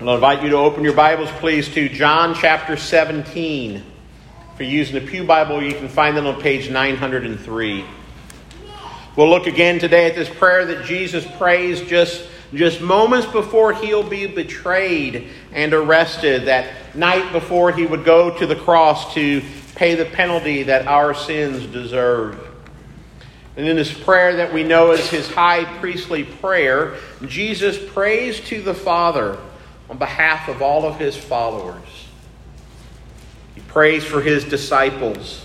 I'll invite you to open your Bibles, please, to John chapter 17. If you're using the Pew Bible, you can find that on page 903. We'll look again today at this prayer that Jesus prays just, just moments before he'll be betrayed and arrested, that night before he would go to the cross to pay the penalty that our sins deserve. And in this prayer that we know as his high priestly prayer, Jesus prays to the Father on behalf of all of his followers. He prays for his disciples.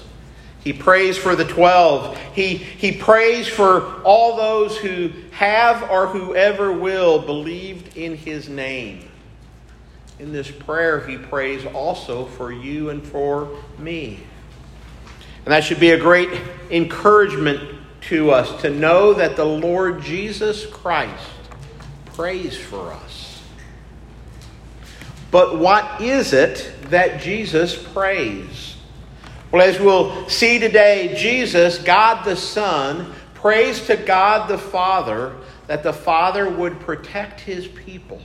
He prays for the twelve. He, he prays for all those who have or whoever will believed in his name. In this prayer, he prays also for you and for me. And that should be a great encouragement to us to know that the Lord Jesus Christ prays for us. But what is it that Jesus prays? Well, as we'll see today, Jesus, God the Son, prays to God the Father that the Father would protect his people.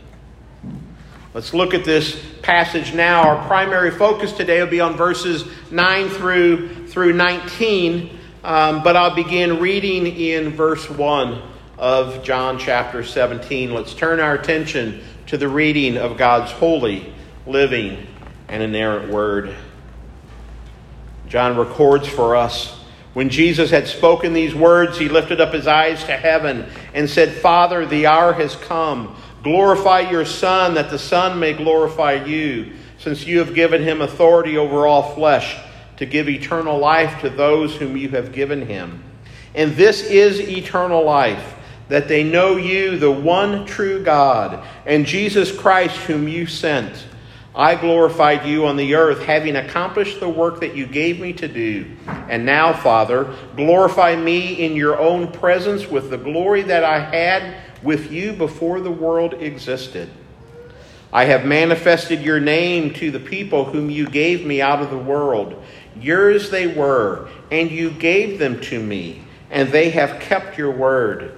Let's look at this passage now. Our primary focus today will be on verses 9 through, through 19 um, but I'll begin reading in verse 1 of John chapter 17. Let's turn our attention to the reading of God's holy, living, and inerrant word. John records for us when Jesus had spoken these words, he lifted up his eyes to heaven and said, Father, the hour has come. Glorify your Son, that the Son may glorify you, since you have given him authority over all flesh to give eternal life to those whom you have given him. And this is eternal life, that they know you, the one true God, and Jesus Christ, whom you sent. I glorified you on the earth, having accomplished the work that you gave me to do. And now, Father, glorify me in your own presence with the glory that I had with you before the world existed. I have manifested your name to the people whom you gave me out of the world. Yours they were, and you gave them to me, and they have kept your word.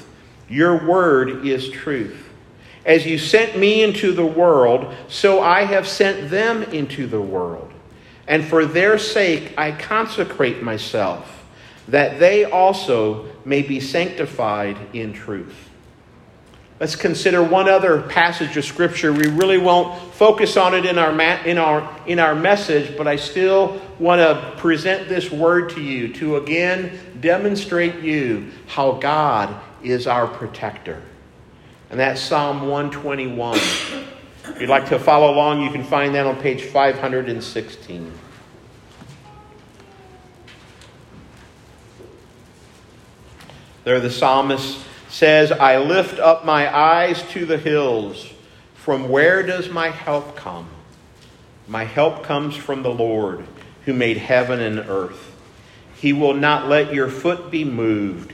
Your word is truth. As you sent me into the world, so I have sent them into the world. And for their sake I consecrate myself, that they also may be sanctified in truth. Let's consider one other passage of Scripture. We really won't focus on it in our, in our, in our message, but I still want to present this word to you to again demonstrate you how God is our protector. And that's Psalm 121. If you'd like to follow along, you can find that on page 516. There the psalmist says, I lift up my eyes to the hills. From where does my help come? My help comes from the Lord, who made heaven and earth. He will not let your foot be moved.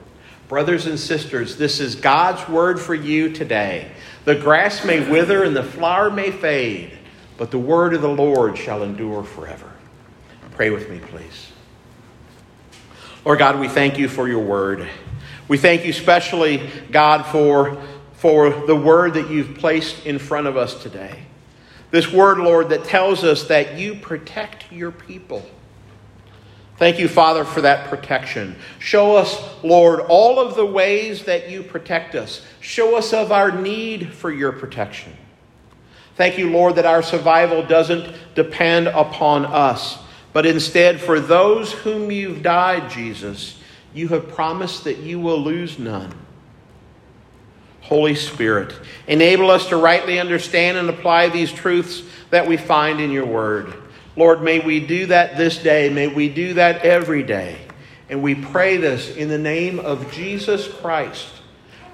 Brothers and sisters, this is God's word for you today. The grass may wither and the flower may fade but the word of the Lord shall endure forever. Pray with me, please. Lord God, we thank you for your word. We thank you especially, God, for, for the word that you've placed in front of us today. This word, Lord, that tells us that you protect your people. Thank you, Father, for that protection. Show us, Lord, all of the ways that you protect us. Show us of our need for your protection. Thank you, Lord, that our survival doesn't depend upon us, but instead, for those whom you've died, Jesus, you have promised that you will lose none. Holy Spirit, enable us to rightly understand and apply these truths that we find in your word. Lord, may we do that this day. May we do that every day. And we pray this in the name of Jesus Christ,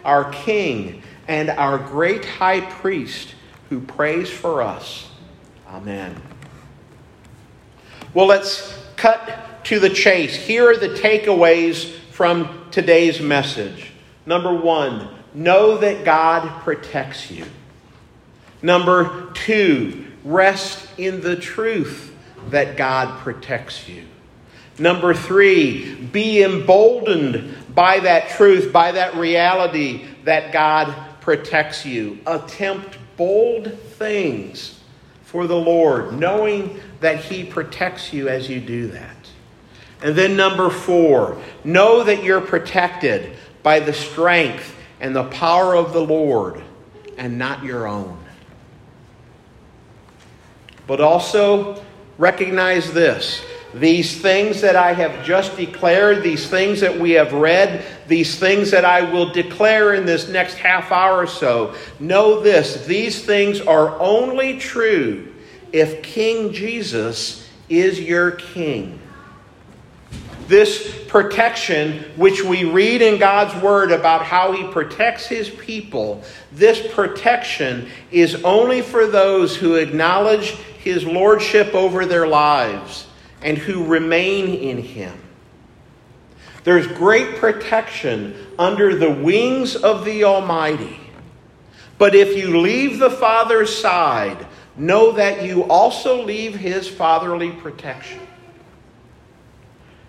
our King and our great high priest who prays for us. Amen. Well, let's cut to the chase. Here are the takeaways from today's message. Number one, know that God protects you. Number two, rest in the truth that God protects you. Number three, be emboldened by that truth, by that reality that God protects you. Attempt bold things for the Lord, knowing that He protects you as you do that. And then, number four, know that you're protected by the strength and the power of the Lord and not your own. But also recognize this these things that I have just declared, these things that we have read, these things that I will declare in this next half hour or so, know this these things are only true if King Jesus is your king. This protection, which we read in God's Word about how He protects His people, this protection is only for those who acknowledge His Lordship over their lives and who remain in him. There's great protection under the wings of the Almighty. But if you leave the Father's side, know that you also leave his fatherly protection.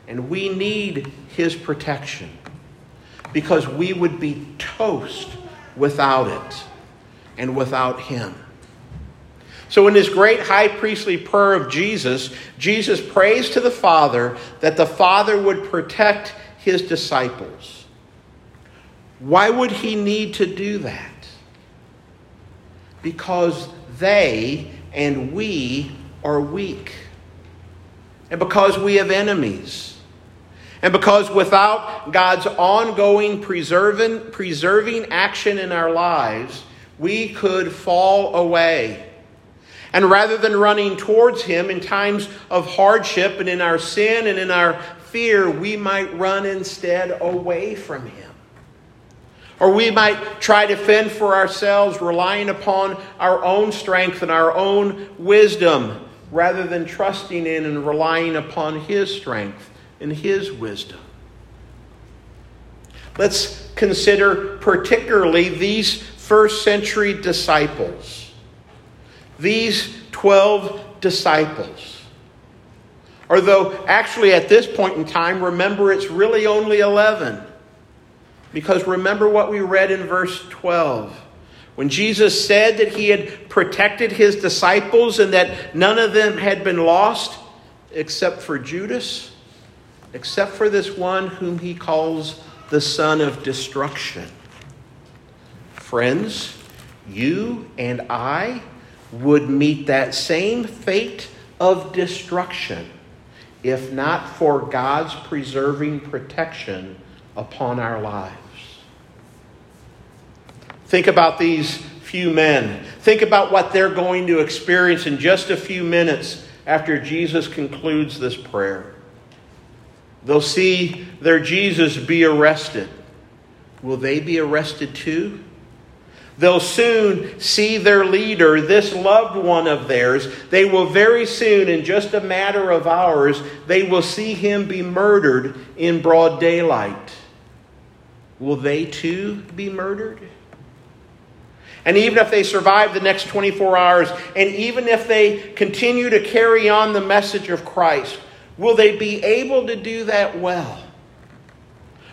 And we need his protection because we would be toast without it and without him. So, in this great high priestly prayer of Jesus, Jesus prays to the Father that the Father would protect his disciples. Why would he need to do that? Because they and we are weak. And because we have enemies. And because without God's ongoing preserving, preserving action in our lives, we could fall away and rather than running towards Him in times of hardship and in our sin and in our fear, we might run instead away from Him. Or we might try to fend for ourselves, relying upon our own strength and our own wisdom, rather than trusting in and relying upon His strength and His wisdom. Let's consider particularly these first century disciples these 12 disciples. Although, actually, at this point in time, remember it's really only 11. Because remember what we read in verse 12. When Jesus said that he had protected his disciples and that none of them had been lost except for Judas, except for this one whom he calls the son of destruction. Friends, you and I would meet that same fate of destruction if not for God's preserving protection upon our lives. Think about these few men. Think about what they're going to experience in just a few minutes after Jesus concludes this prayer. They'll see their Jesus be arrested. Will they be arrested too? They'll soon see their leader, this loved one of theirs. They will very soon, in just a matter of hours, they will see him be murdered in broad daylight. Will they too be murdered? And even if they survive the next 24 hours, and even if they continue to carry on the message of Christ, will they be able to do that well?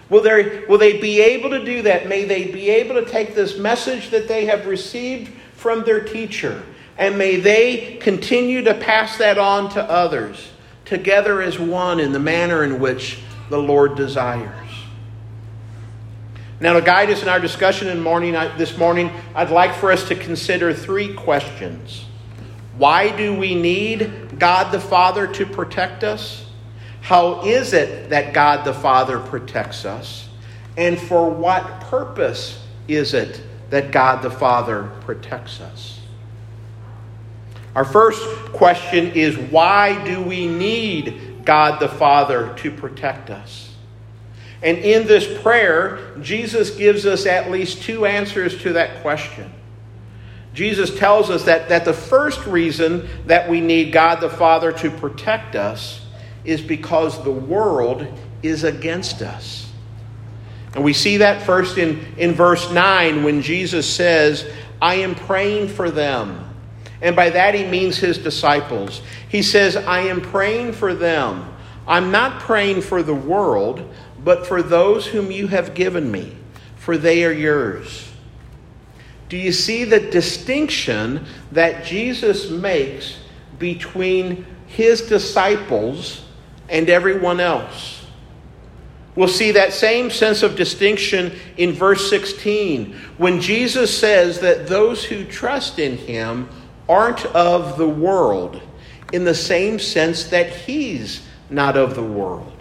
Will they, will they be able to do that? May they be able to take this message that they have received from their teacher, and may they continue to pass that on to others, together as one in the manner in which the Lord desires. Now, to guide us in our discussion in morning, this morning, I'd like for us to consider three questions. Why do we need God the Father to protect us? How is it that God the Father protects us? And for what purpose is it that God the Father protects us? Our first question is why do we need God the Father to protect us? And in this prayer, Jesus gives us at least two answers to that question. Jesus tells us that, that the first reason that we need God the Father to protect us is because the world is against us. And we see that first in, in verse 9 when Jesus says, I am praying for them. And by that he means his disciples. He says, I am praying for them. I'm not praying for the world, but for those whom you have given me, for they are yours. Do you see the distinction that Jesus makes between his disciples and everyone else. We'll see that same sense of distinction in verse 16 when Jesus says that those who trust in him aren't of the world, in the same sense that he's not of the world.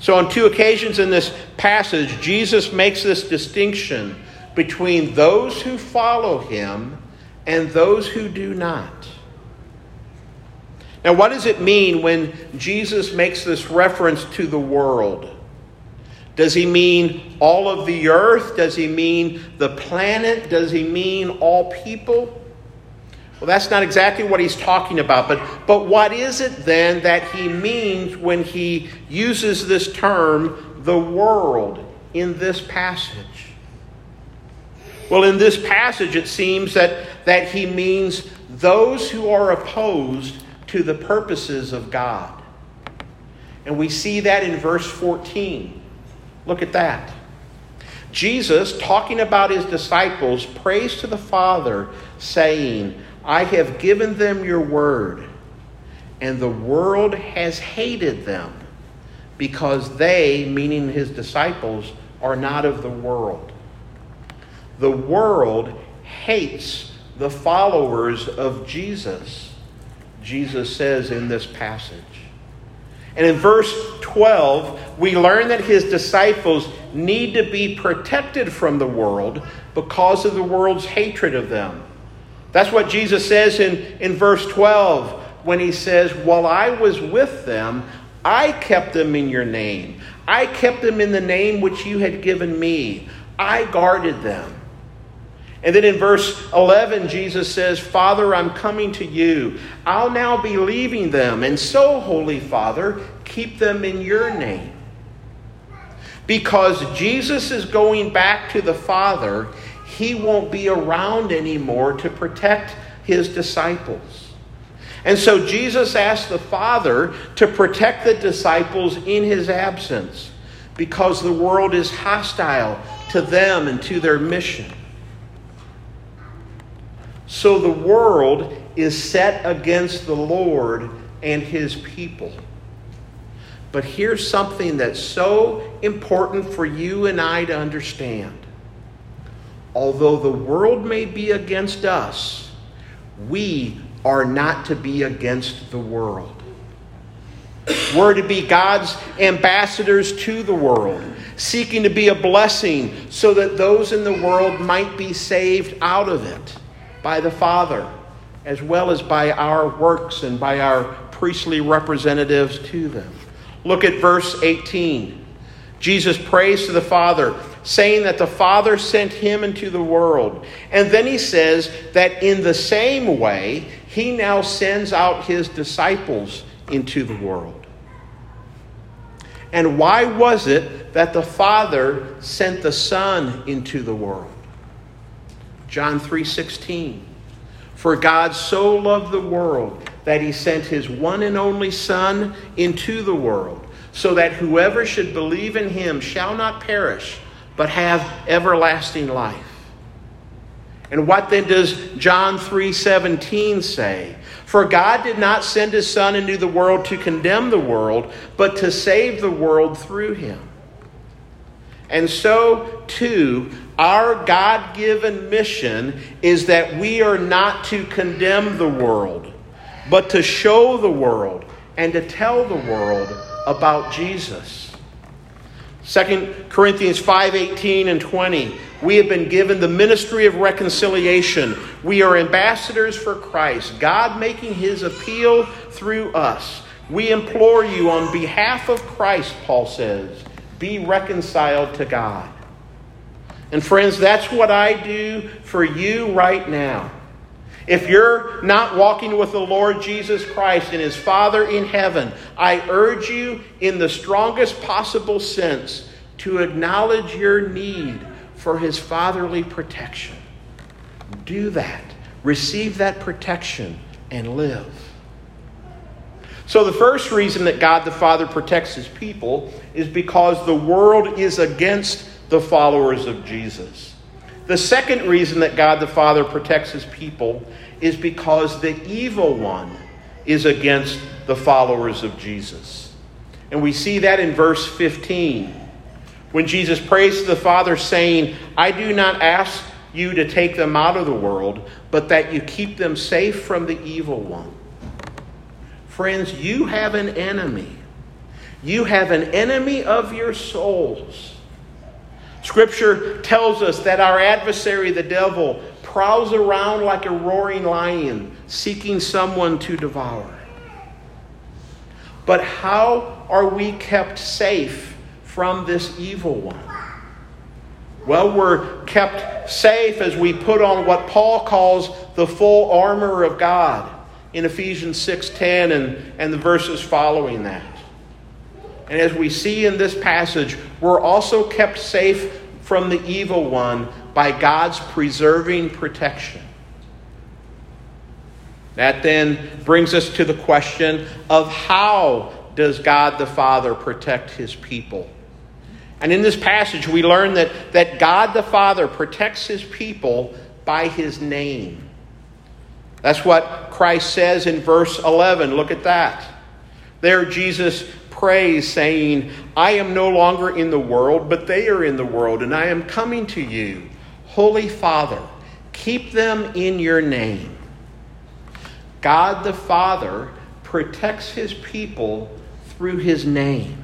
So, on two occasions in this passage, Jesus makes this distinction between those who follow him and those who do not. Now, what does it mean when Jesus makes this reference to the world? Does he mean all of the earth? Does he mean the planet? Does he mean all people? Well, that's not exactly what he's talking about. But, but what is it then that he means when he uses this term, the world, in this passage? Well, in this passage, it seems that, that he means those who are opposed to the purposes of God. And we see that in verse 14. Look at that. Jesus, talking about his disciples, prays to the Father, saying, I have given them your word, and the world has hated them, because they, meaning his disciples, are not of the world. The world hates the followers of Jesus Jesus says in this passage. And in verse 12, we learn that his disciples need to be protected from the world because of the world's hatred of them. That's what Jesus says in, in verse 12 when he says, While I was with them, I kept them in your name. I kept them in the name which you had given me. I guarded them. And then in verse 11, Jesus says, Father, I'm coming to you. I'll now be leaving them. And so, Holy Father, keep them in your name. Because Jesus is going back to the Father, he won't be around anymore to protect his disciples. And so Jesus asked the Father to protect the disciples in his absence because the world is hostile to them and to their mission. So the world is set against the Lord and his people. But here's something that's so important for you and I to understand. Although the world may be against us, we are not to be against the world. We're to be God's ambassadors to the world, seeking to be a blessing so that those in the world might be saved out of it by the Father, as well as by our works and by our priestly representatives to them. Look at verse 18. Jesus prays to the Father, saying that the Father sent him into the world. And then he says that in the same way, he now sends out his disciples into the world. And why was it that the Father sent the Son into the world? John 3:16. For God so loved the world that he sent his one and only Son into the world, so that whoever should believe in him shall not perish, but have everlasting life. And what then does John 3:17 say? For God did not send his son into the world to condemn the world, but to save the world through him. And so too, our God-given mission is that we are not to condemn the world, but to show the world and to tell the world about Jesus. 2 Corinthians 5:18 and 20 we have been given the ministry of reconciliation. We are ambassadors for Christ, God making his appeal through us. We implore you on behalf of Christ, Paul says, be reconciled to God. And friends, that's what I do for you right now. If you're not walking with the Lord Jesus Christ and his Father in heaven, I urge you in the strongest possible sense to acknowledge your need for his fatherly protection. Do that. Receive that protection and live. So, the first reason that God the Father protects his people is because the world is against the followers of Jesus. The second reason that God the Father protects his people is because the evil one is against the followers of Jesus. And we see that in verse 15 when Jesus prays to the Father, saying, I do not ask you to take them out of the world, but that you keep them safe from the evil one. Friends, you have an enemy. You have an enemy of your souls. Scripture tells us that our adversary, the devil, prowls around like a roaring lion, seeking someone to devour. But how are we kept safe from this evil one? Well, we're kept safe as we put on what Paul calls the full armor of God in Ephesians 6:10 and, and the verses following that. And as we see in this passage, we're also kept safe from the evil one by God's preserving protection. That then brings us to the question of how does God the Father protect his people? And in this passage, we learn that, that God the Father protects his people by his name. That's what Christ says in verse 11. Look at that. There, Jesus prays, saying, I am no longer in the world, but they are in the world, and I am coming to you. Holy Father, keep them in your name. God the Father protects his people through his name.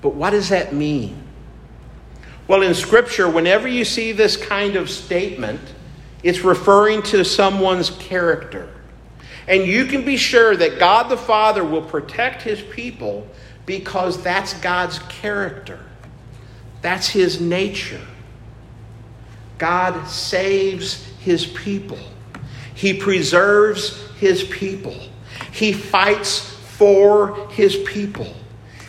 But what does that mean? Well, in Scripture, whenever you see this kind of statement, it's referring to someone's character. And you can be sure that God the Father will protect his people because that's God's character, that's his nature. God saves his people, he preserves his people, he fights for his people.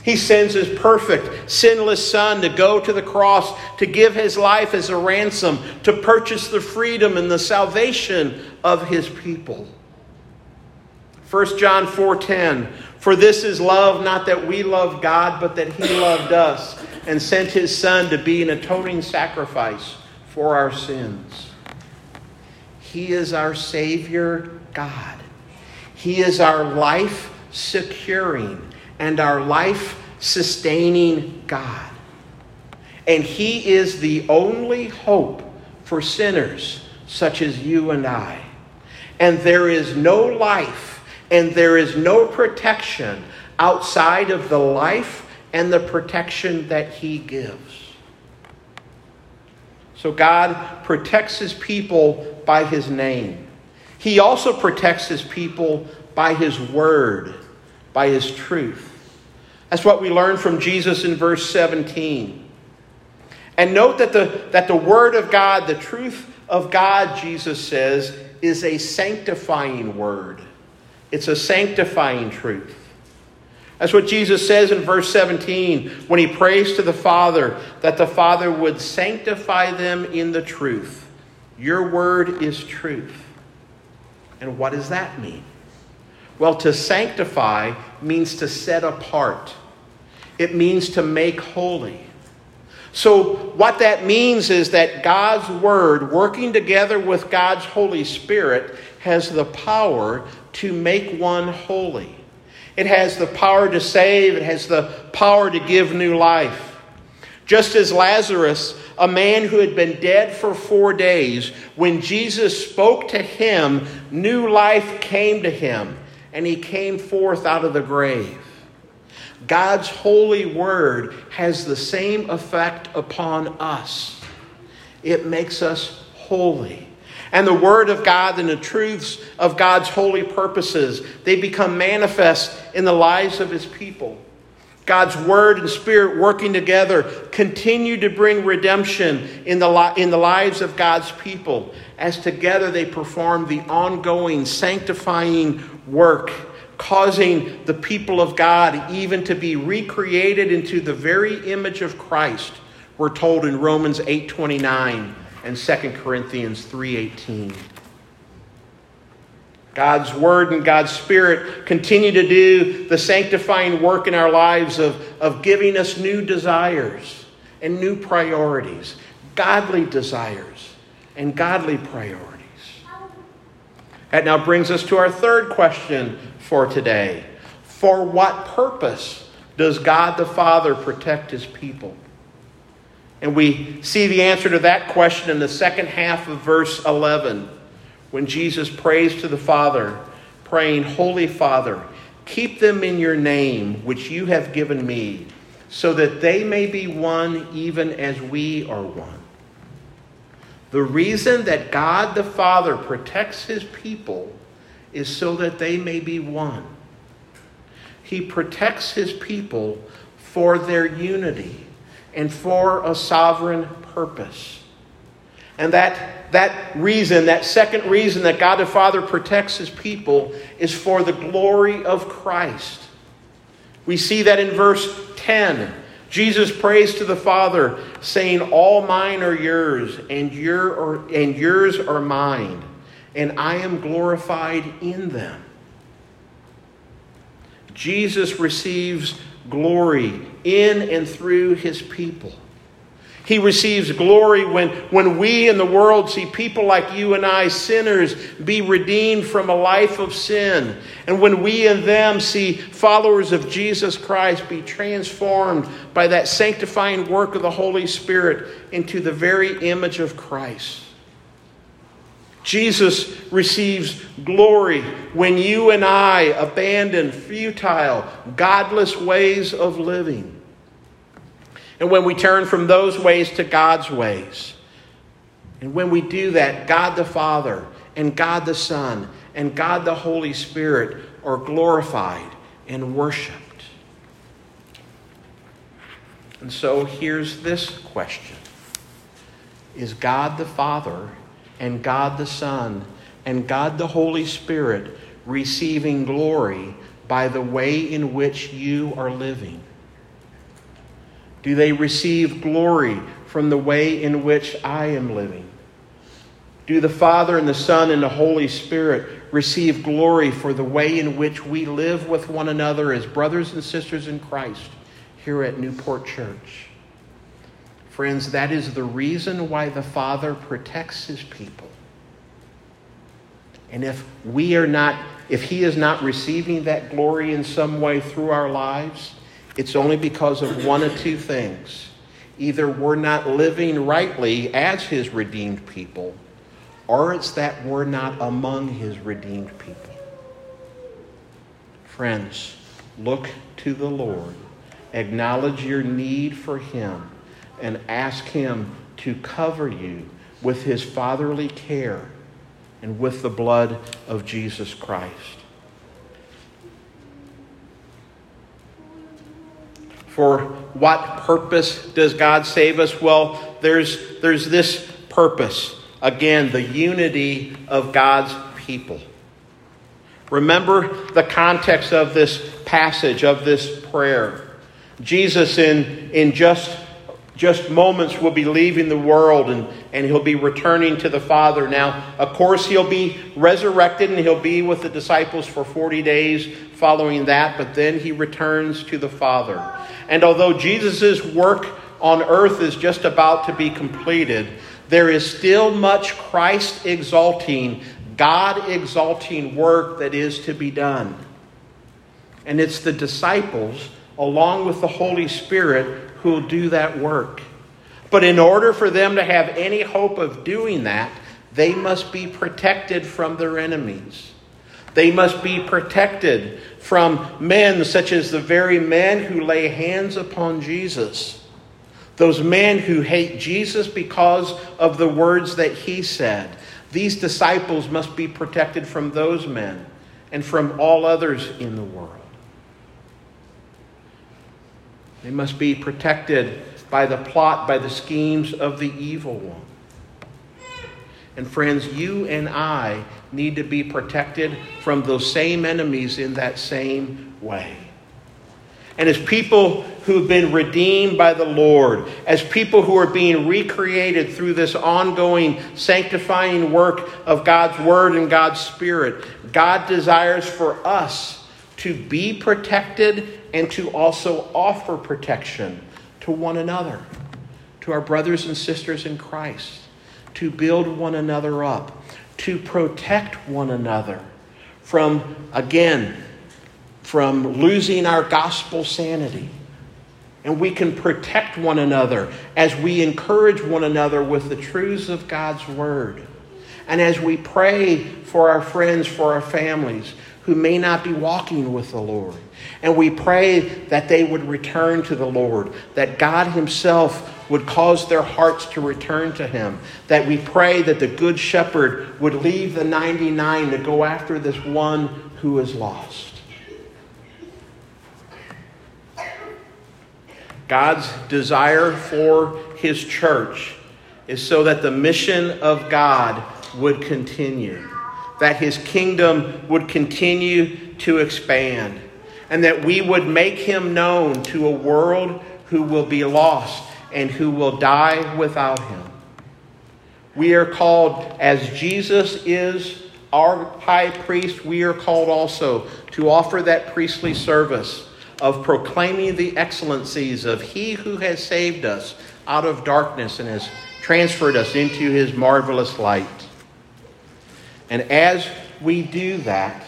He sends his perfect, sinless Son to go to the cross, to give his life as a ransom, to purchase the freedom and the salvation of his people. 1 John 4:10 For this is love not that we love God but that he loved us and sent his son to be an atoning sacrifice for our sins. He is our savior God. He is our life securing and our life sustaining God. And He is the only hope for sinners such as you and I. And there is no life and there is no protection outside of the life and the protection that he gives. So God protects his people by his name. He also protects his people by his word, by his truth. That's what we learn from Jesus in verse 17. And note that the, that the word of God, the truth of God, Jesus says, is a sanctifying word. It's a sanctifying truth. That's what Jesus says in verse 17 when he prays to the Father that the Father would sanctify them in the truth. Your word is truth. And what does that mean? Well, to sanctify means to set apart, it means to make holy. So, what that means is that God's Word, working together with God's Holy Spirit, has the power to make one holy. It has the power to save, it has the power to give new life. Just as Lazarus, a man who had been dead for four days, when Jesus spoke to him, new life came to him, and he came forth out of the grave. God's holy word has the same effect upon us. It makes us holy and the Word of God and the truths of God's holy purposes, they become manifest in the lives of His people. God's Word and Spirit working together continue to bring redemption in the, li- in the lives of God's people as together they perform the ongoing sanctifying work, causing the people of God even to be recreated into the very image of Christ. We're told in Romans 8 29 and 2 Corinthians 3:18. God's word and God's spirit continue to do the sanctifying work in our lives of, of giving us new desires and new priorities, godly desires and godly priorities. That now brings us to our third question for today. For what purpose does God the Father protect his people? And we see the answer to that question in the second half of verse 11 when Jesus prays to the Father, praying, Holy Father, keep them in your name, which you have given me, so that they may be one even as we are one. The reason that God the Father protects his people is so that they may be one. He protects his people for their unity and for a sovereign purpose. And that, that reason, that second reason that God the Father protects his people is for the glory of Christ. We see that in verse 10. Jesus prays to the Father, saying, All mine are yours, and, your and yours are mine, and I am glorified in them. Jesus receives glory in and through his people. He receives glory when, when we in the world see people like you and I, sinners, be redeemed from a life of sin. And when we and them see followers of Jesus Christ be transformed by that sanctifying work of the Holy Spirit into the very image of Christ. Jesus receives glory when you and I abandon futile, godless ways of living. And when we turn from those ways to God's ways. And when we do that, God the Father and God the Son and God the Holy Spirit are glorified and worshiped. And so here's this question Is God the Father and God the Son and God the Holy Spirit receiving glory by the way in which you are living? Do they receive glory from the way in which I am living? Do the Father and the Son and the Holy Spirit receive glory for the way in which we live with one another as brothers and sisters in Christ here at Newport Church? Friends, that is the reason why the Father protects his people. And if we are not, if he is not receiving that glory in some way through our lives, it's only because of one of two things. Either we're not living rightly as his redeemed people, or it's that we're not among his redeemed people. Friends, look to the Lord acknowledge your need for Him and ask Him to cover you with His fatherly care and with the blood of Jesus Christ. For what purpose does God save us? Well, there's, there's this purpose. Again, the unity of God's people. Remember the context of this passage, of this prayer. Jesus, in, in just, just moments, will be leaving the world and, and he'll be returning to the Father. Now, of course, he'll be resurrected and he'll be with the disciples for 40 days following that, but then he returns to the Father. And although Jesus' work on earth is just about to be completed, there is still much Christ exalting, God exalting work that is to be done. And it's the disciples, along with the Holy Spirit, who will do that work. But in order for them to have any hope of doing that, they must be protected from their enemies. They must be protected from men such as the very men who lay hands upon Jesus. Those men who hate Jesus because of the words that he said. These disciples must be protected from those men and from all others in the world. They must be protected by the plot, by the schemes of the evil one. And friends, you and I need to be protected from those same enemies in that same way. And as people who've been redeemed by the Lord, as people who are being recreated through this ongoing sanctifying work of God's Word and God's Spirit, God desires for us to be protected and to also offer protection to one another, to our brothers and sisters in Christ, to build one another up, to protect one another from, again, from losing our gospel sanity. And we can protect one another as we encourage one another with the truths of God's Word. And as we pray for our friends, for our families who may not be walking with the Lord. And we pray that they would return to the Lord, that God Himself would cause their hearts to return to Him, that we pray that the Good Shepherd would leave the 99 to go after this one who is lost. God's desire for His church is so that the mission of God would continue, that His kingdom would continue to expand, and that we would make Him known to a world who will be lost and who will die without Him. We are called, as Jesus is our high priest, we are called also to offer that priestly service of proclaiming the excellencies of He who has saved us out of darkness and has transferred us into His marvelous light. And as we do that,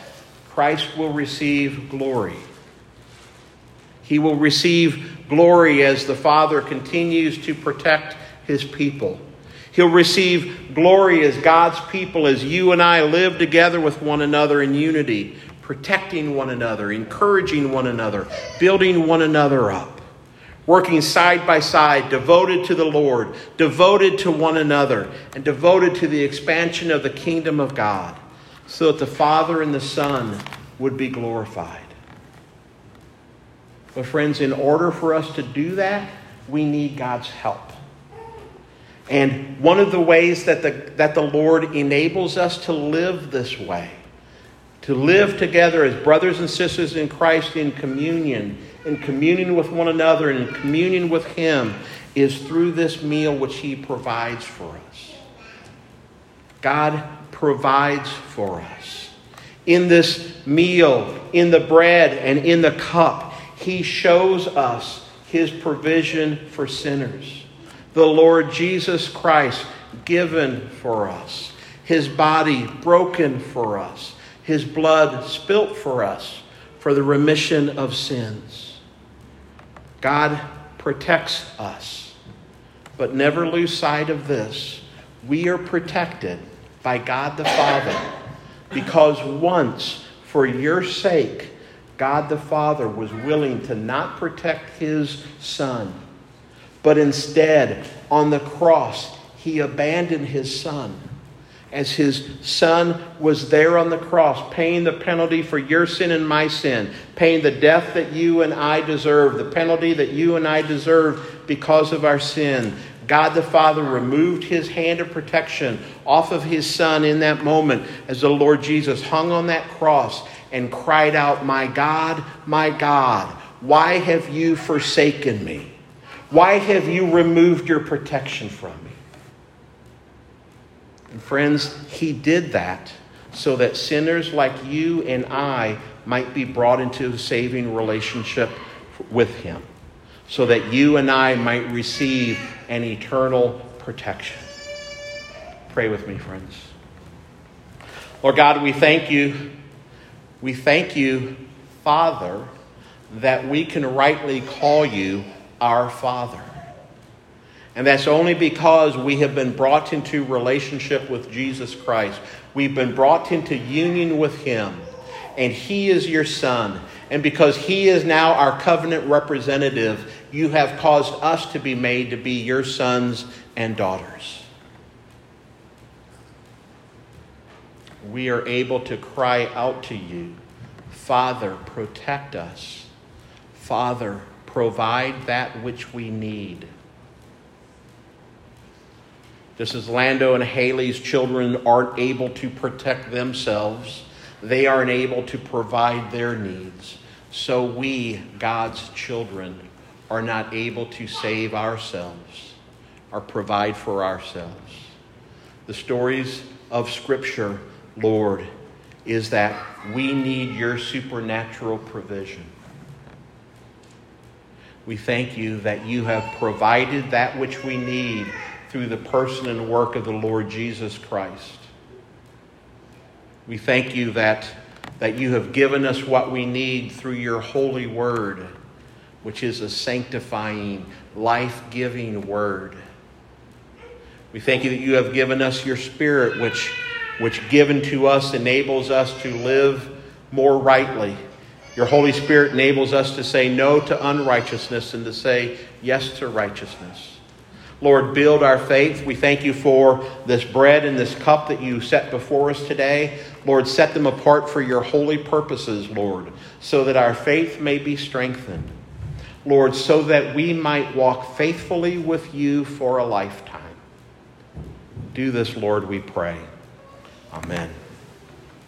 Christ will receive glory. He will receive glory as the Father continues to protect His people. He'll receive glory as God's people, as you and I live together with one another in unity, protecting one another, encouraging one another, building one another up, working side by side, devoted to the Lord, devoted to one another, and devoted to the expansion of the kingdom of God, so that the Father and the Son would be glorified. But, friends, in order for us to do that, we need God's help. And one of the ways that the, that the Lord enables us to live this way to live together as brothers and sisters in Christ in communion, in communion with one another, and in communion with Him, is through this meal which He provides for us. God provides for us. In this meal, in the bread, and in the cup, He shows us His provision for sinners. The Lord Jesus Christ given for us, His body broken for us his blood spilt for us for the remission of sins. God protects us. But never lose sight of this. We are protected by God the Father because once, for your sake, God the Father was willing to not protect his son, but instead, on the cross, he abandoned his son. As his son was there on the cross, paying the penalty for your sin and my sin, paying the death that you and I deserve, the penalty that you and I deserve because of our sin. God the Father removed his hand of protection off of his son in that moment as the Lord Jesus hung on that cross and cried out, My God, my God, why have you forsaken me? Why have you removed your protection from me? And friends, he did that so that sinners like you and I might be brought into a saving relationship with him so that you and I might receive an eternal protection. Pray with me, friends. Lord God, we thank you. We thank you, Father, that we can rightly call you our Father. And that's only because we have been brought into relationship with Jesus Christ. We've been brought into union with Him. And He is your Son. And because He is now our covenant representative, you have caused us to be made to be your sons and daughters. We are able to cry out to you, Father, protect us. Father, provide that which we need. Just as Lando and Haley's children aren't able to protect themselves, they aren't able to provide their needs. So we, God's children, are not able to save ourselves or provide for ourselves. The stories of Scripture, Lord, is that we need your supernatural provision. We thank you that you have provided that which we need through the person and work of the Lord Jesus Christ. We thank you that, that you have given us what we need through your holy word which is a sanctifying, life giving word. We thank you that you have given us your spirit, which, which given to us enables us to live more rightly. Your Holy Spirit enables us to say no to unrighteousness and to say yes to righteousness. Lord, build our faith. We thank you for this bread and this cup that you set before us today. Lord, set them apart for your holy purposes, Lord, so that our faith may be strengthened. Lord, so that we might walk faithfully with you for a lifetime. Do this, Lord, we pray. Amen.